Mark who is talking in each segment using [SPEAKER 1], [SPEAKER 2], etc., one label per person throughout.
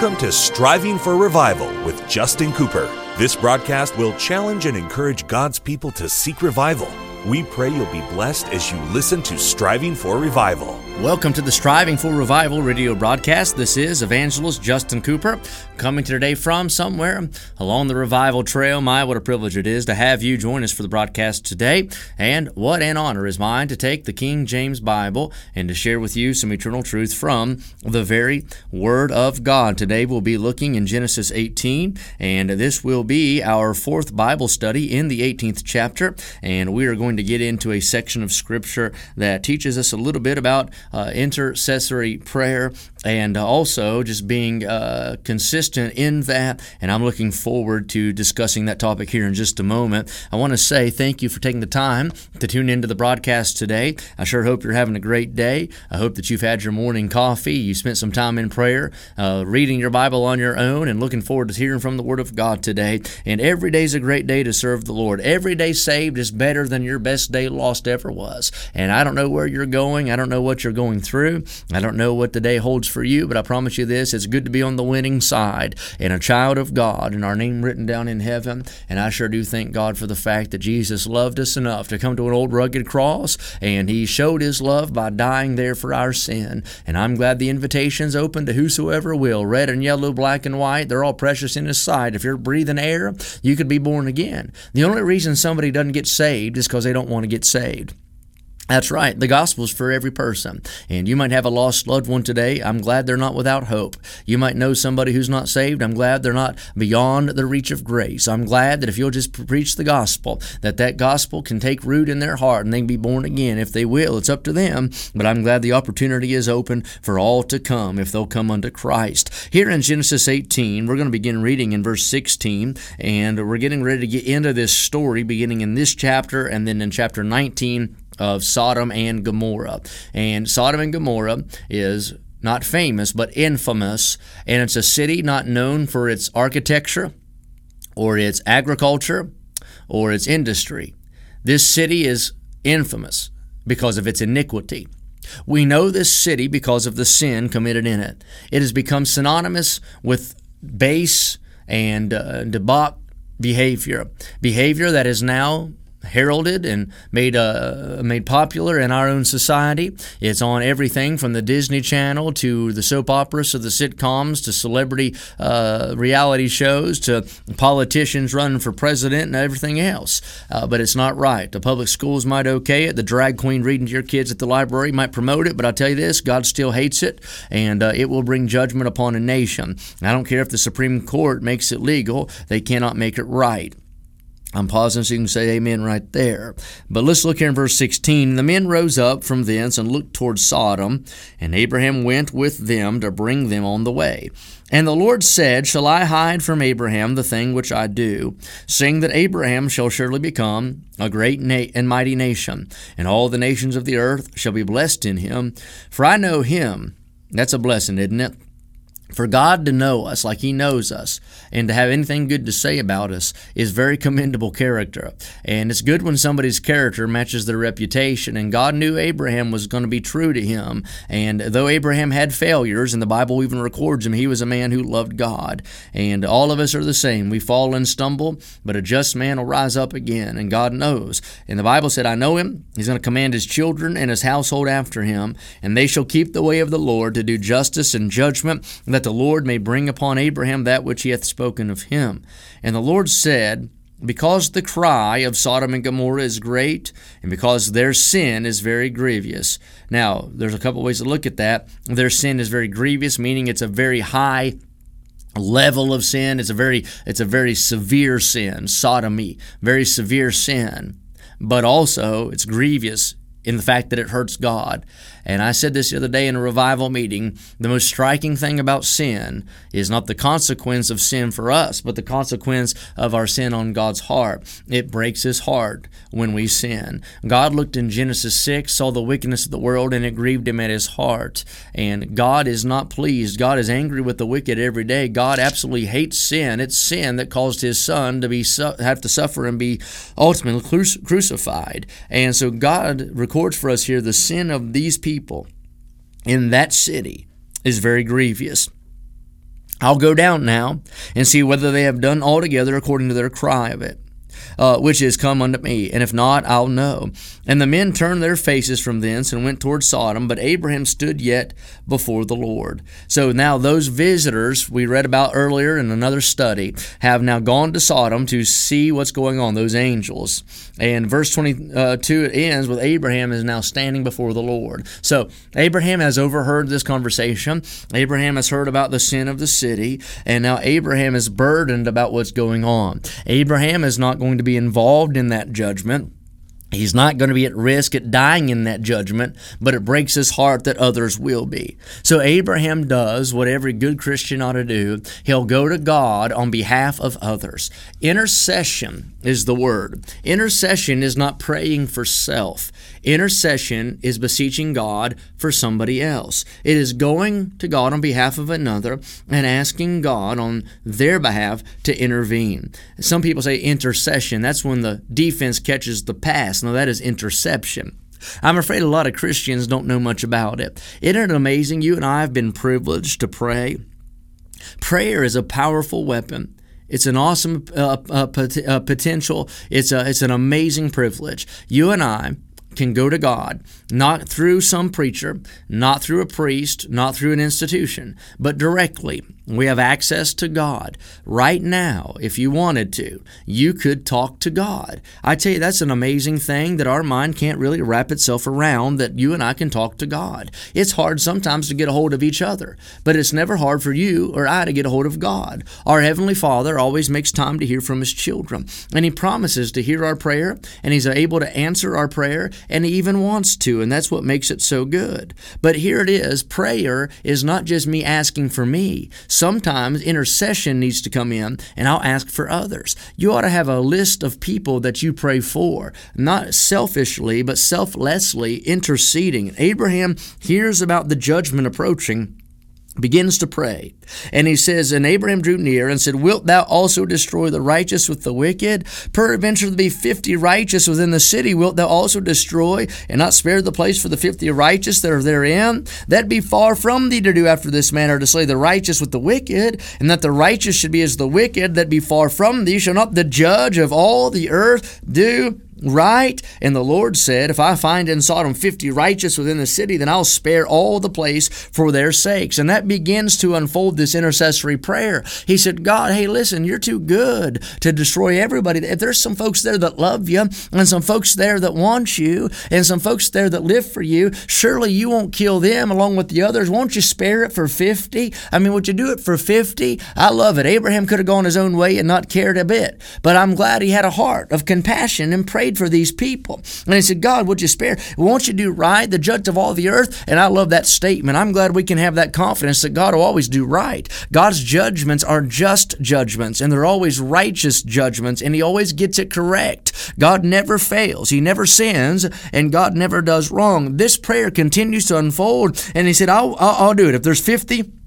[SPEAKER 1] Welcome to Striving for Revival with Justin Cooper. This broadcast will challenge and encourage God's people to seek revival. We pray you'll be blessed as you listen to Striving for Revival.
[SPEAKER 2] Welcome to the Striving for Revival radio broadcast. This is evangelist Justin Cooper coming today from somewhere along the revival trail. My, what a privilege it is to have you join us for the broadcast today. And what an honor is mine to take the King James Bible and to share with you some eternal truth from the very Word of God. Today we'll be looking in Genesis 18, and this will be our fourth Bible study in the 18th chapter. And we are going to get into a section of Scripture that teaches us a little bit about Uh, intercessory prayer and also just being uh, consistent in that. And I'm looking forward to discussing that topic here in just a moment. I want to say thank you for taking the time to tune into the broadcast today. I sure hope you're having a great day. I hope that you've had your morning coffee, you spent some time in prayer, uh, reading your Bible on your own, and looking forward to hearing from the Word of God today. And every day is a great day to serve the Lord. Every day saved is better than your best day lost ever was. And I don't know where you're going. I don't know what you're going through. I don't know what the day holds for you, but I promise you this it's good to be on the winning side and a child of God and our name written down in heaven. And I sure do thank God for the fact that Jesus loved us enough to come to an old rugged cross and he showed his love by dying there for our sin. And I'm glad the invitation's open to whosoever will red and yellow, black and white. They're all precious in his sight. If you're breathing air, you could be born again. The only reason somebody doesn't get saved is because they don't want to get saved. That's right. The gospel is for every person. And you might have a lost loved one today. I'm glad they're not without hope. You might know somebody who's not saved. I'm glad they're not beyond the reach of grace. I'm glad that if you'll just preach the gospel, that that gospel can take root in their heart and they can be born again. If they will, it's up to them. But I'm glad the opportunity is open for all to come if they'll come unto Christ. Here in Genesis 18, we're going to begin reading in verse 16, and we're getting ready to get into this story beginning in this chapter and then in chapter 19 of Sodom and Gomorrah. And Sodom and Gomorrah is not famous, but infamous. And it's a city not known for its architecture or its agriculture or its industry. This city is infamous because of its iniquity. We know this city because of the sin committed in it. It has become synonymous with base and uh, debauch behavior, behavior that is now heralded and made uh, made popular in our own society. It's on everything from the Disney Channel to the soap operas to the sitcoms to celebrity uh, reality shows to politicians running for president and everything else. Uh, but it's not right. The public schools might okay it. The drag queen reading to your kids at the library might promote it. But I tell you this, God still hates it, and uh, it will bring judgment upon a nation. I don't care if the Supreme Court makes it legal; they cannot make it right. I'm pausing so you can say amen right there. But let's look here in verse 16. The men rose up from thence and looked toward Sodom, and Abraham went with them to bring them on the way. And the Lord said, Shall I hide from Abraham the thing which I do, seeing that Abraham shall surely become a great na- and mighty nation, and all the nations of the earth shall be blessed in him? For I know him. That's a blessing, isn't it? For God to know us like He knows us and to have anything good to say about us is very commendable character. And it's good when somebody's character matches their reputation. And God knew Abraham was going to be true to him. And though Abraham had failures, and the Bible even records him, he was a man who loved God. And all of us are the same. We fall and stumble, but a just man will rise up again. And God knows. And the Bible said, I know him. He's going to command his children and his household after him, and they shall keep the way of the Lord to do justice and judgment the Lord may bring upon Abraham that which he hath spoken of him. And the Lord said, because the cry of Sodom and Gomorrah is great, and because their sin is very grievous. Now, there's a couple ways to look at that. Their sin is very grievous, meaning it's a very high level of sin. It's a very it's a very severe sin, sodomy, very severe sin. But also it's grievous in the fact that it hurts God. And I said this the other day in a revival meeting the most striking thing about sin is not the consequence of sin for us, but the consequence of our sin on God's heart. It breaks his heart when we sin. God looked in Genesis 6, saw the wickedness of the world, and it grieved him at his heart. And God is not pleased. God is angry with the wicked every day. God absolutely hates sin. It's sin that caused his son to be have to suffer and be ultimately crucified. And so God records for us here the sin of these people in that city is very grievous. I'll go down now and see whether they have done altogether according to their cry of it uh, which is come unto me, and if not, I'll know. And the men turned their faces from thence and went toward Sodom, but Abraham stood yet before the Lord. So now those visitors we read about earlier in another study have now gone to Sodom to see what's going on, those angels. And verse 22 it ends with Abraham is now standing before the Lord. So Abraham has overheard this conversation. Abraham has heard about the sin of the city, and now Abraham is burdened about what's going on. Abraham is not going to be involved in that judgment. He's not going to be at risk at dying in that judgment, but it breaks his heart that others will be. So Abraham does what every good Christian ought to do. He'll go to God on behalf of others. Intercession is the word. Intercession is not praying for self. Intercession is beseeching God for somebody else. It is going to God on behalf of another and asking God on their behalf to intervene. Some people say intercession. That's when the defense catches the pass. No, that is interception. I'm afraid a lot of Christians don't know much about it. Isn't it amazing? You and I have been privileged to pray. Prayer is a powerful weapon. It's an awesome uh, uh, pot- uh, potential. It's a, it's an amazing privilege. You and I can go to God, not through some preacher, not through a priest, not through an institution, but directly we have access to God. Right now, if you wanted to, you could talk to God. I tell you, that's an amazing thing that our mind can't really wrap itself around that you and I can talk to God. It's hard sometimes to get a hold of each other, but it's never hard for you or I to get a hold of God. Our Heavenly Father always makes time to hear from His children, and He promises to hear our prayer, and He's able to answer our prayer, and He even wants to, and that's what makes it so good. But here it is prayer is not just me asking for me. Sometimes intercession needs to come in, and I'll ask for others. You ought to have a list of people that you pray for, not selfishly, but selflessly interceding. Abraham hears about the judgment approaching begins to pray. And he says, And Abraham drew near and said, Wilt thou also destroy the righteous with the wicked? Peradventure there be fifty righteous within the city, wilt thou also destroy, and not spare the place for the fifty righteous that are therein? That be far from thee to do after this manner, to slay the righteous with the wicked, and that the righteous should be as the wicked, that be far from thee. Shall not the judge of all the earth do right? And the Lord said, If I find in Sodom fifty righteous within the city, then I'll spare all the place for their sakes. And that begins to unfold this intercessory prayer. He said, God, hey, listen, you're too good to destroy everybody. If there's some folks there that love you, and some folks there that want you, and some folks there that live for you, surely you won't kill them along with the others. Won't you spare it for 50? I mean, would you do it for 50? I love it. Abraham could have gone his own way and not cared a bit. But I'm glad he had a heart of compassion and prayed prayed for these people. And he said, God, would you spare? Won't you do right, the judge of all the earth? And I love that statement. I'm glad we can have that confidence that God will always do right. God's judgments are just judgments, and they're always righteous judgments, and He always gets it correct. God never fails, He never sins, and God never does wrong. This prayer continues to unfold, and He said, I'll, I'll, I'll do it. If there's 50,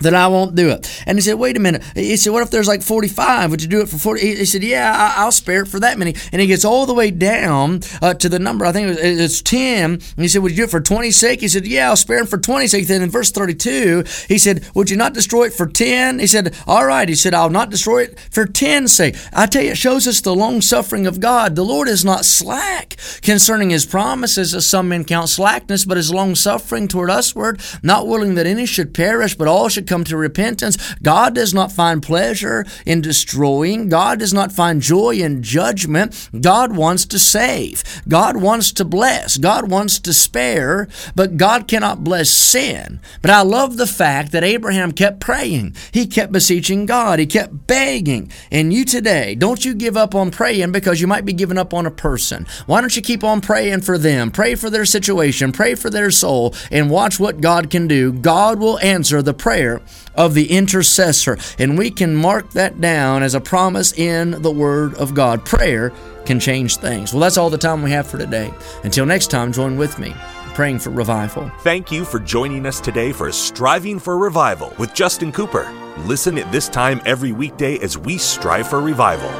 [SPEAKER 2] that I won't do it. And he said, wait a minute. He said, what if there's like 45? Would you do it for 40? He said, yeah, I'll spare it for that many. And he gets all the way down uh, to the number, I think it it's 10. And he said, would you do it for 20's sake? He said, yeah, I'll spare him for 20's sake. Then in verse 32, he said, would you not destroy it for 10? He said, all right. He said, I'll not destroy it for 10's sake. I tell you, it shows us the long suffering of God. The Lord is not slack concerning his promises, as some men count slackness, but is long suffering toward usward, not willing that any should perish, but all should come to repentance. God does not find pleasure in destroying. God does not find joy in judgment. God wants to save. God wants to bless. God wants to spare, but God cannot bless sin. But I love the fact that Abraham kept praying. He kept beseeching God. He kept begging. And you today, don't you give up on praying because you might be giving up on a person. Why don't you keep on praying for them? Pray for their situation, pray for their soul, and watch what God can do. God will answer the prayer of the intercessor. And we can mark that down as a promise in the Word of God. Prayer can change things. Well, that's all the time we have for today. Until next time, join with me praying for revival.
[SPEAKER 1] Thank you for joining us today for Striving for Revival with Justin Cooper. Listen at this time every weekday as we strive for revival.